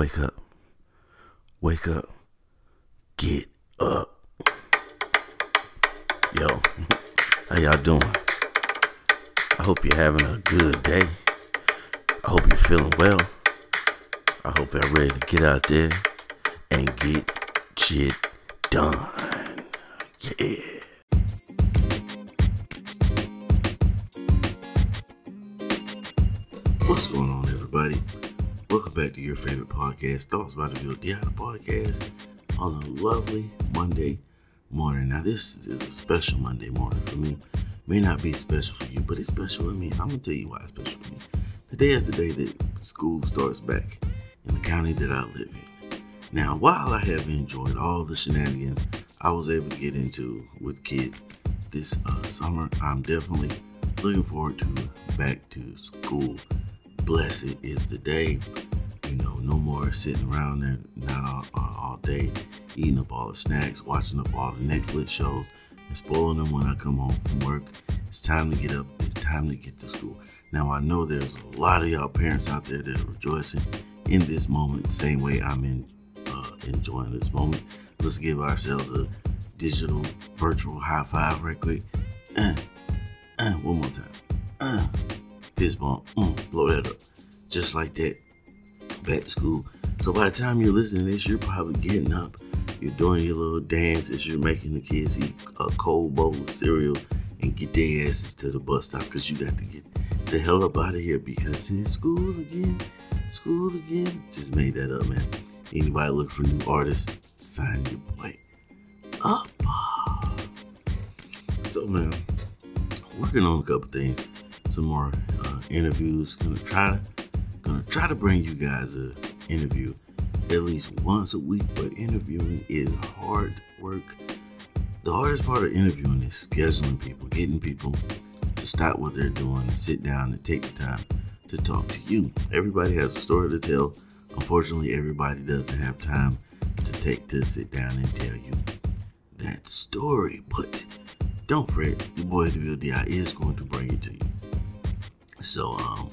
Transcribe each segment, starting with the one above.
Wake up. Wake up. Get up. Yo, how y'all doing? I hope you're having a good day. I hope you're feeling well. I hope you're ready to get out there and get shit done. Yeah. To your favorite podcast, Thoughts by the Bill Diana podcast, on a lovely Monday morning. Now, this is a special Monday morning for me. May not be special for you, but it's special for me. I'm gonna tell you why it's special for me. Today is the day that school starts back in the county that I live in. Now, while I have enjoyed all the shenanigans I was able to get into with kids this uh, summer, I'm definitely looking forward to back to school. Blessed is the day. No more sitting around there not all, all, day, eating up all the snacks, watching up all the Netflix shows, and spoiling them when I come home from work. It's time to get up. It's time to get to school. Now, I know there's a lot of y'all parents out there that are rejoicing in this moment, the same way I'm in, uh, enjoying this moment. Let's give ourselves a digital, virtual high five right quick. Uh, uh, one more time. Uh, fist bump. Mm, blow that up. Just like that. Back to school. So by the time you're listening to this, you're probably getting up. You're doing your little dances. You're making the kids eat a cold bowl of cereal and get their asses to the bus stop because you got to get the hell up out of here because it's school again. School again. Just made that up, man. Anybody looking for new artists, sign your boy up. So, man, working on a couple things. Some more uh, interviews. Gonna try, gonna try to bring you guys a interview at least once a week. But interviewing is hard work. The hardest part of interviewing is scheduling people, getting people to stop what they're doing and sit down and take the time to talk to you. Everybody has a story to tell. Unfortunately, everybody doesn't have time to take to sit down and tell you that story. But don't fret, your boy the real DI is going to bring it to you. So um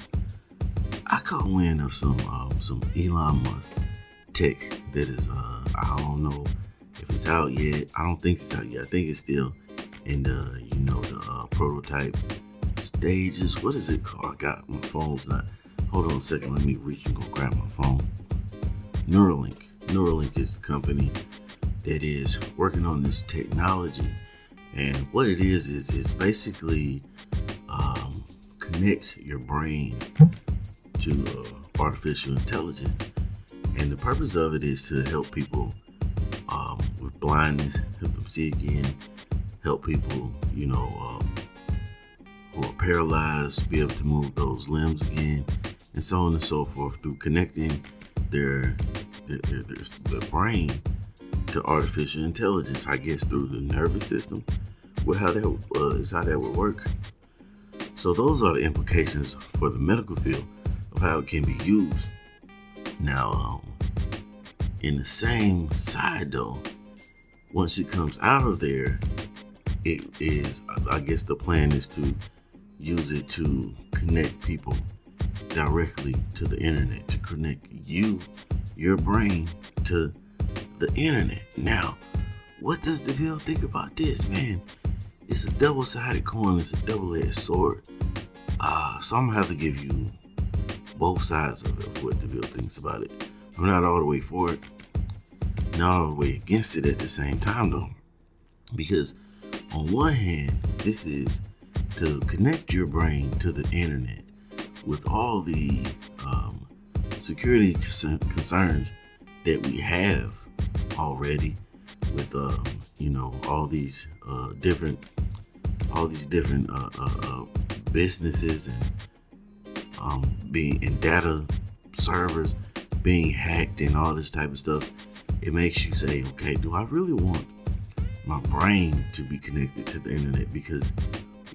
I caught wind of some um, some Elon Musk tech that is uh I don't know if it's out yet. I don't think it's out yet. I think it's still in the you know the uh, prototype stages. What is it called? I got my phone's not. Hold on a second. Let me reach and go grab my phone. Neuralink. Neuralink is the company that is working on this technology, and what it is is it's basically um, connects your brain to uh, artificial intelligence, and the purpose of it is to help people um, with blindness, help them see again, help people, you know, um, who are paralyzed be able to move those limbs again, and so on and so forth through connecting their their, their, their, their brain to artificial intelligence. I guess through the nervous system, with how that uh, is how that would work. So those are the implications for the medical field it can be used. Now, um, in the same side though, once it comes out of there, it is I guess the plan is to use it to connect people directly to the internet, to connect you, your brain to the internet. Now, what does the DeVille think about this, man? It's a double-sided coin, it's a double-edged sword. Uh, so I'm gonna have to give you both sides of, of what DeVille thinks about it. I'm not all the way for it, not all the way against it at the same time though. Because on one hand, this is to connect your brain to the internet with all the um, security concerns that we have already with um, you know all these uh, different all these different uh, uh, uh businesses and um, being in data servers being hacked and all this type of stuff it makes you say okay do i really want my brain to be connected to the internet? Because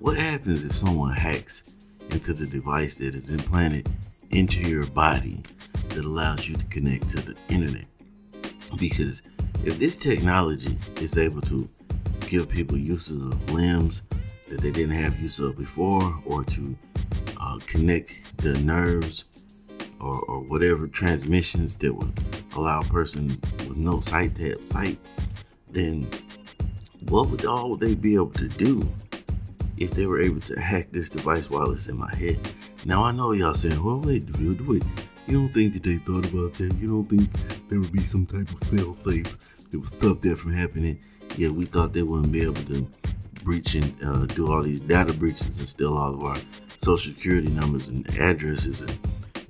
what happens if someone hacks into the device that is implanted into your body that allows you to connect to the internet? Because if this technology is able to give people uses of limbs that they didn't have use of before or to uh, connect the nerves or, or whatever transmissions that would allow a person with no sight to have sight, then what would all would they be able to do if they were able to hack this device while it's in my head? Now I know y'all saying, well wait, dude, wait. You don't think that they thought about that? You don't think there would be some type of fail safe that would stop that from happening? Yeah, we thought they wouldn't be able to breach and uh, do all these data breaches and steal all of our social security numbers and addresses and,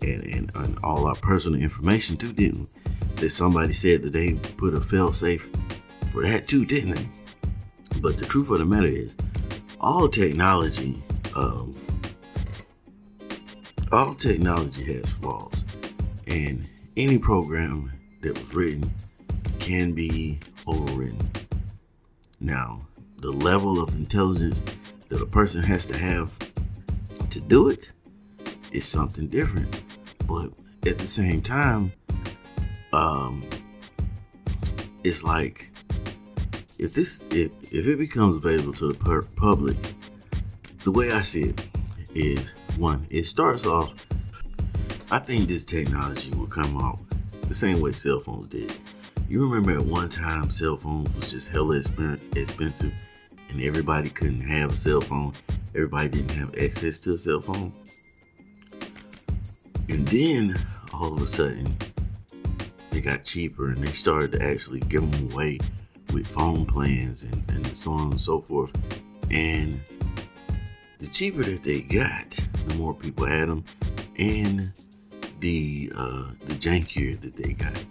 and, and, and all our personal information too, didn't? That somebody said that they put a fail safe for that too, didn't they? But the truth of the matter is, all technology, um, all technology has flaws, and any program that was written can be overwritten. Now, the level of intelligence that a person has to have to do it is something different. But at the same time, um, it's like if this if, if it becomes available to the per- public, the way I see it is one, it starts off. I think this technology will come out the same way cell phones did. You remember at one time cell phones was just hella expensive and everybody couldn't have a cell phone. Everybody didn't have access to a cell phone. And then all of a sudden, they got cheaper and they started to actually give them away with phone plans and, and so on and so forth. And the cheaper that they got, the more people had them, and the uh, the jankier that they got,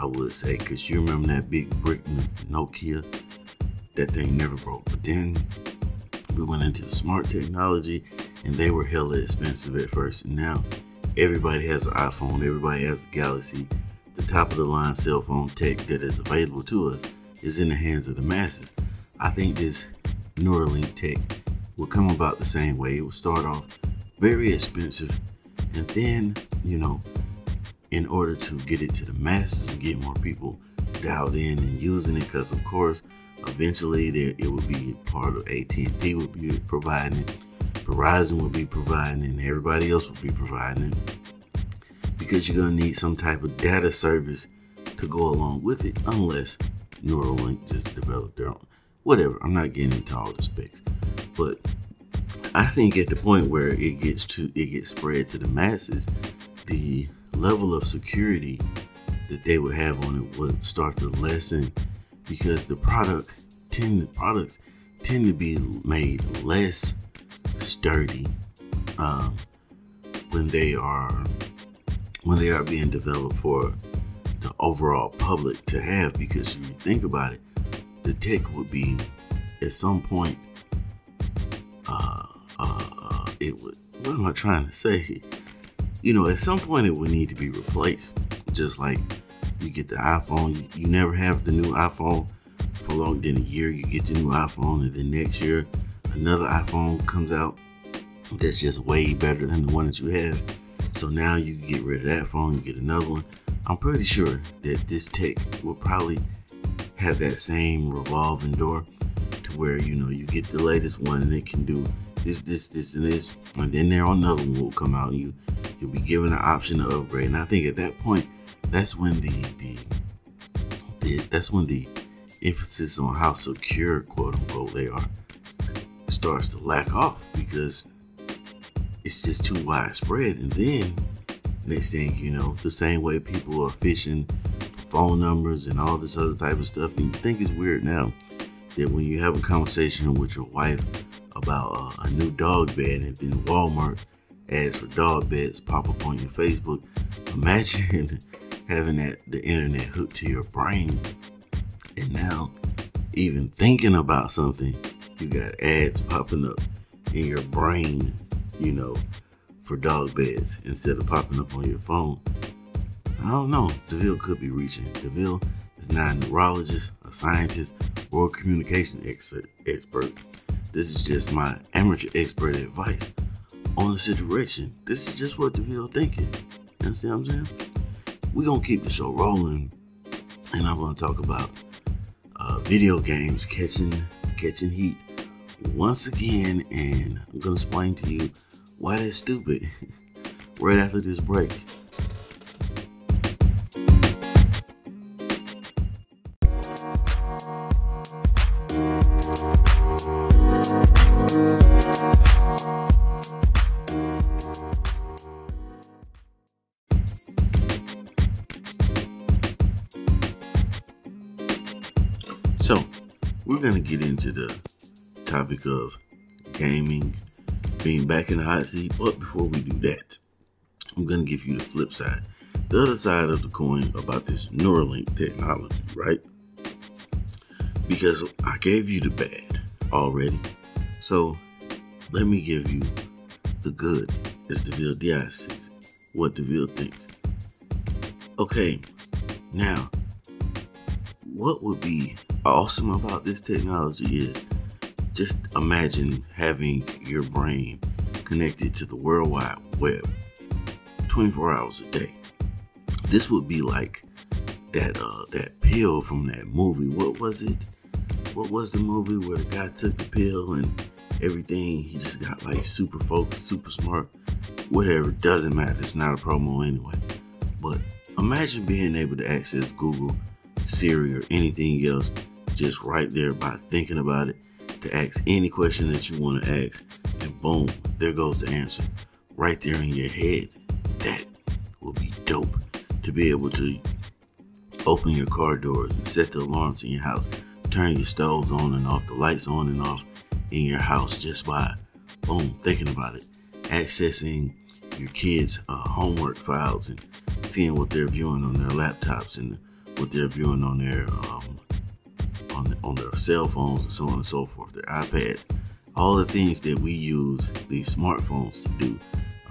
I would say, because you remember that big brick Nokia that thing never broke. But then we went into the smart technology and they were hella expensive at first. And now everybody has an iPhone, everybody has a Galaxy. The top of the line cell phone tech that is available to us is in the hands of the masses. I think this Neuralink tech will come about the same way. It will start off very expensive and then, you know, in order to get it to the masses, get more people dialed in and using it, because of course, Eventually, there it would be part of AT&T would be providing Verizon would be providing and everybody else would be providing it. Because you're gonna need some type of data service to go along with it, unless Neuralink just developed their own. Whatever. I'm not getting into all the specs, but I think at the point where it gets to it gets spread to the masses, the level of security that they would have on it would start to lessen because the product tend products tend to be made less sturdy um, when they are when they are being developed for the overall public to have because if you think about it the tech would be at some point uh, uh, uh, it would what am i trying to say? You know at some point it would need to be replaced just like you get the iPhone. You, you never have the new iPhone for longer than a year. You get the new iPhone, and then next year another iPhone comes out that's just way better than the one that you have. So now you get rid of that phone, you get another one. I'm pretty sure that this tech will probably have that same revolving door to where you know you get the latest one and it can do this, this, this, and this, and then there another one will come out and you you'll be given an option to upgrade. And I think at that point that's when the, the, the that's when the emphasis on how secure quote unquote they are starts to lack off because it's just too widespread. And then next thing you know the same way people are phishing phone numbers and all this other type of stuff. And you think it's weird now that when you have a conversation with your wife about uh, a new dog bed and then walmart ads for dog beds pop up on your facebook imagine having that the internet hooked to your brain. And now even thinking about something you got ads popping up in your brain you know for dog beds instead of popping up on your phone. I don't know. Deville could be reaching. Deville is not a neurologist a scientist or a communication expert. This is just my amateur expert advice on the situation. This is just what deville thinking. You understand what i'm saying we're gonna keep the show rolling, and I'm gonna talk about uh, video games catching catching heat once again, and I'm gonna explain to you why that's stupid right after this break. We're going to get into the topic of gaming, being back in the hot seat. But before we do that, I'm going to give you the flip side, the other side of the coin about this Neuralink technology, right? Because I gave you the bad already. So, let me give you the good, as DeVille Diaz says, what DeVille thinks. Okay, now, what would be awesome about this technology is just imagine having your brain connected to the World Wide Web 24 hours a day. This would be like that uh, that pill from that movie. What was it? What was the movie where the guy took the pill and everything? He just got like super focused, super smart. Whatever, doesn't matter. It's not a promo anyway. But imagine being able to access Google, Siri, or anything else just right there by thinking about it to ask any question that you want to ask, and boom, there goes the answer right there in your head. That will be dope to be able to open your car doors and set the alarms in your house, turn your stoves on and off, the lights on and off in your house just by boom, thinking about it, accessing your kids' uh, homework files and seeing what they're viewing on their laptops and what they're viewing on their um, on, on their cell phones and so on and so forth, their iPads, all the things that we use these smartphones to do.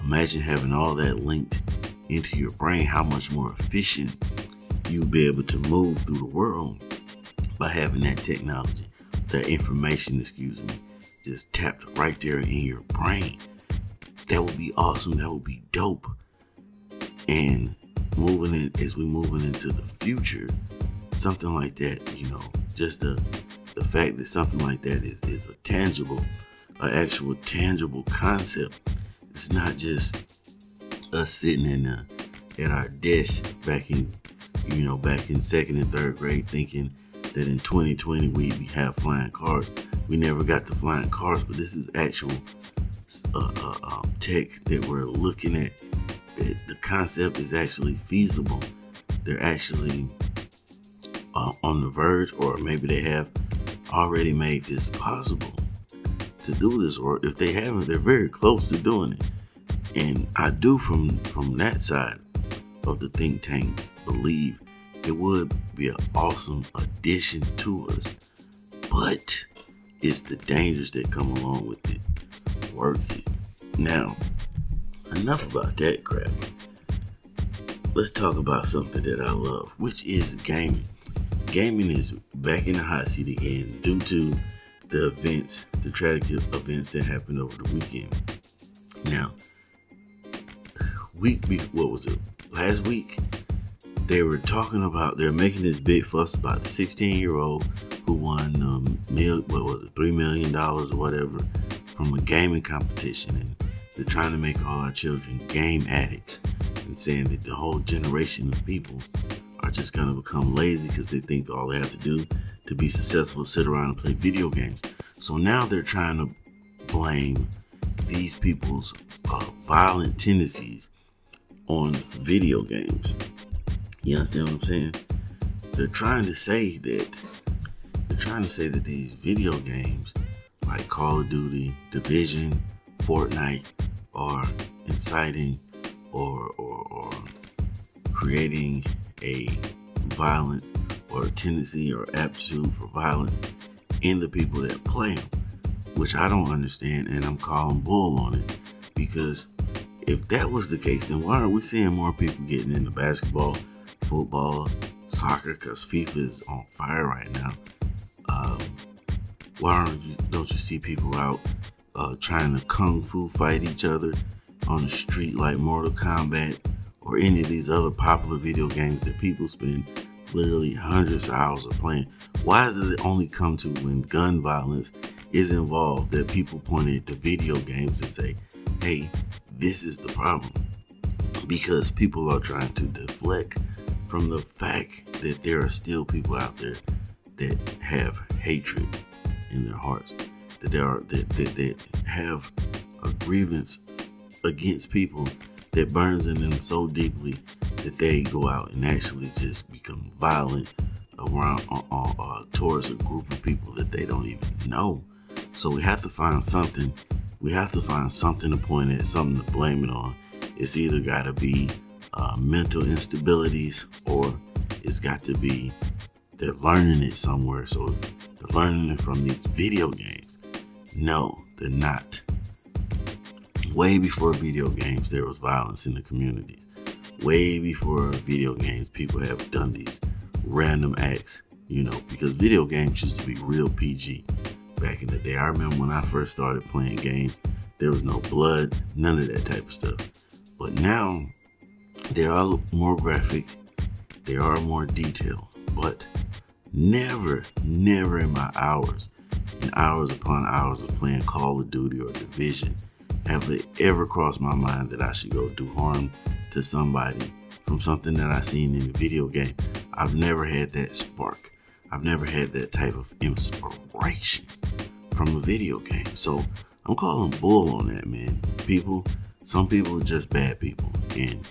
Imagine having all that linked into your brain, how much more efficient you'll be able to move through the world by having that technology, that information, excuse me, just tapped right there in your brain. That would be awesome. That would be dope. And moving in as we moving into the future, something like that, you know, just the the fact that something like that is, is a tangible, an actual tangible concept. It's not just us sitting in the, at our desk back in, you know, back in second and third grade thinking that in 2020 we have flying cars. We never got the flying cars, but this is actual uh, uh, um, tech that we're looking at. That the concept is actually feasible. They're actually uh, on the verge, or maybe they have already made this possible to do this, or if they haven't, they're very close to doing it. And I do, from from that side of the think tanks, believe it would be an awesome addition to us, but it's the dangers that come along with it worth it. Now, enough about that crap. Let's talk about something that I love, which is gaming gaming is back in the hot seat again due to the events, the tragic events that happened over the weekend. Now, week, what was it? Last week, they were talking about, they're making this big fuss about the 16 year old who won, um, mil, what was it, $3 million or whatever from a gaming competition. And they're trying to make all our children game addicts and saying that the whole generation of people are just gonna become lazy because they think all they have to do to be successful is sit around and play video games. So now they're trying to blame these people's uh, violent tendencies on video games. You understand what I'm saying? They're trying to say that they're trying to say that these video games like Call of Duty, Division, Fortnite are inciting or, or, or creating a violence or a tendency or aptitude for violence in the people that play them, which I don't understand, and I'm calling bull on it because if that was the case, then why are we seeing more people getting into basketball, football, soccer? Because FIFA is on fire right now. Um, why don't you, don't you see people out uh, trying to kung fu fight each other on the street like Mortal Kombat? Or any of these other popular video games that people spend literally hundreds of hours of playing. Why does it only come to when gun violence is involved that people point at the video games and say, hey, this is the problem? Because people are trying to deflect from the fact that there are still people out there that have hatred in their hearts, that there are that, that, that have a grievance against people that burns in them so deeply that they go out and actually just become violent around uh, uh, uh, towards a group of people that they don't even know. So we have to find something. We have to find something to point at, something to blame it on. It's either got to be uh, mental instabilities or it's got to be they're learning it somewhere. So they're learning it from these video games. No, they're not. Way before video games, there was violence in the communities. Way before video games, people have done these random acts, you know, because video games used to be real PG back in the day. I remember when I first started playing games, there was no blood, none of that type of stuff. But now they are more graphic, they are more detailed, but never, never in my hours, and hours upon hours of playing Call of Duty or Division, have it ever crossed my mind that I should go do harm to somebody from something that I seen in a video game. I've never had that spark. I've never had that type of inspiration from a video game. So I'm calling bull on that, man. People, some people are just bad people. And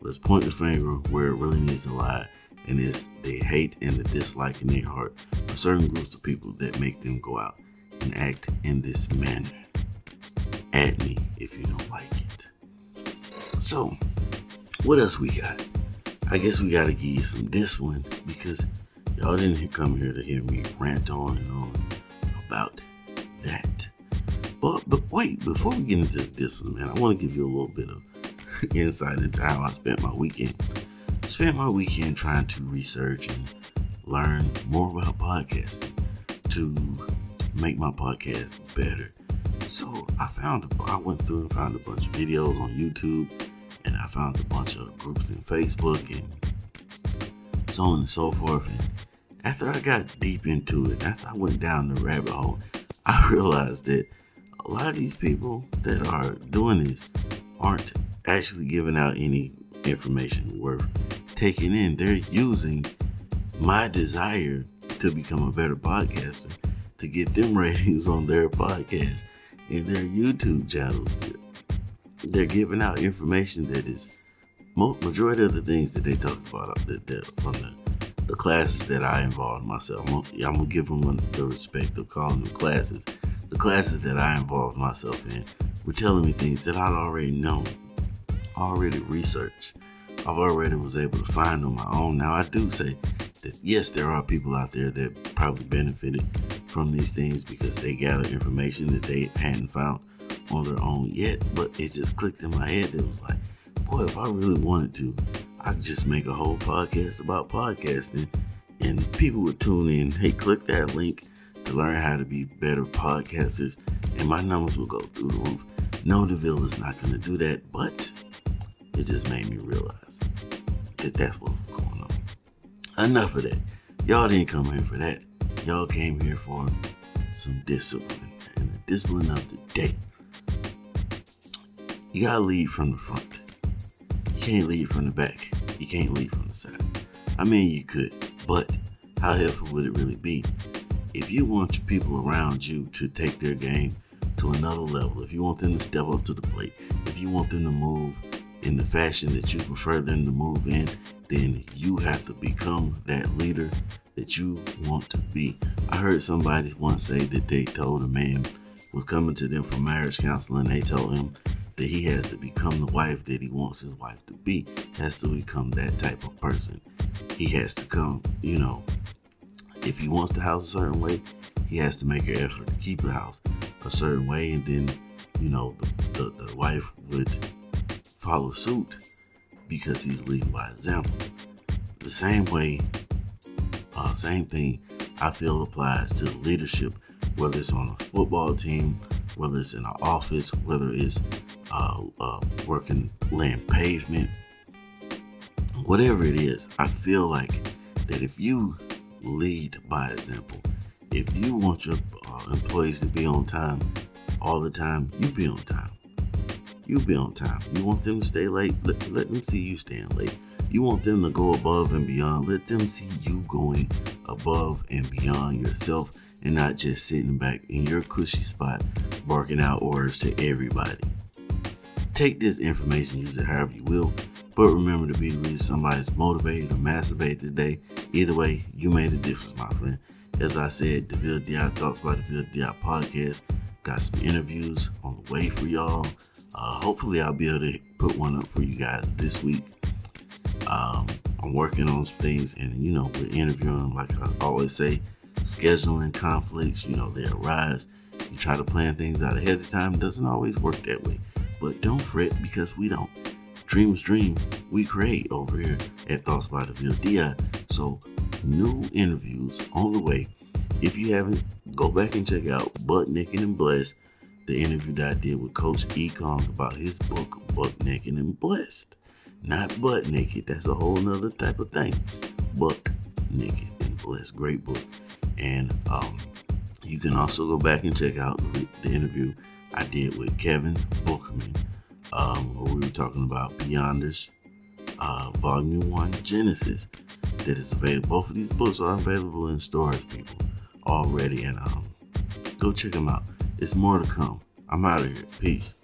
let's point the finger where it really needs to lie. And it's the hate and the dislike in their heart for certain groups of people that make them go out and act in this manner. At me if you don't like it. So, what else we got? I guess we gotta give you some discipline because y'all didn't come here to hear me rant on and on about that. But but wait, before we get into this one, man, I want to give you a little bit of insight into how I spent my weekend. I spent my weekend trying to research and learn more about podcasting to make my podcast better. So I found, I went through and found a bunch of videos on YouTube, and I found a bunch of groups in Facebook and so on and so forth. And after I got deep into it, after I went down the rabbit hole, I realized that a lot of these people that are doing this aren't actually giving out any information worth taking in. They're using my desire to become a better podcaster to get them ratings on their podcast and their YouTube channels. They're giving out information that is majority of the things that they talk about that, that from the, the classes that I involved myself. I'm I'm gonna give them the respect of calling them classes. The classes that I involved myself in were telling me things that I'd already known already researched. I've already was able to find on my own. Now I do say that yes, there are people out there that probably benefited from these things because they gathered information that they hadn't found on their own yet. But it just clicked in my head. It was like, boy, if I really wanted to, I could just make a whole podcast about podcasting, and people would tune in. Hey, click that link to learn how to be better podcasters, and my numbers will go through the roof. No, DeVille is not going to do that, but it just made me realize that that's what's going on. Enough of that. Y'all didn't come here for that. Y'all came here for some discipline. And the discipline of the day. You gotta lead from the front. You can't lead from the back. You can't lead from the side. I mean, you could, but how helpful would it really be? If you want your people around you to take their game to another level, if you want them to step up to the plate, if you want them to move in the fashion that you prefer them to move in, then you have to become that leader that you want to be. I heard somebody once say that they told a man was coming to them for marriage counseling, they told him that he has to become the wife that he wants his wife to be. Has to become that type of person. He has to come, you know, if he wants the house a certain way, he has to make an effort to keep the house a certain way, and then, you know, the, the, the wife would follow suit because he's leading by example. The same way, uh, same thing I feel applies to leadership, whether it's on a football team, whether it's in an office, whether it's uh, uh, working laying pavement, whatever it is. I feel like that if you lead by example, if you want your uh, employees to be on time all the time, you be on time you be on time. You want them to stay late, let, let them see you staying late. You want them to go above and beyond, let them see you going above and beyond yourself and not just sitting back in your cushy spot barking out orders to everybody. Take this information, use it however you will, But remember to be at least somebody's motivated or masturbated today. Either way, you made a difference, my friend. As I said, the Ville Di Thoughts by the Ville Di podcast. Got some interviews on the way for y'all. Uh, hopefully, I'll be able to put one up for you guys this week. Um, I'm working on some things, and you know, we're interviewing, like I always say, scheduling conflicts, you know, they arise. You try to plan things out ahead of time, doesn't always work that way. But don't fret because we don't. Dreams dream, we create over here at Thoughts by the. So, new interviews on the way. If you haven't, go back and check out Butt Naked and Blessed, the interview that I did with Coach E. Kong about his book, Butt Naked and Blessed. Not butt naked, that's a whole nother type of thing. Butt Naked and Blessed, great book. And um, you can also go back and check out the interview I did with Kevin Bookman, um, where we were talking about Beyonders, uh, Volume 1 Genesis, that is available. Both of these books are available in stores, people, already. And um, go check them out. It's more to come. I'm out of here. Peace.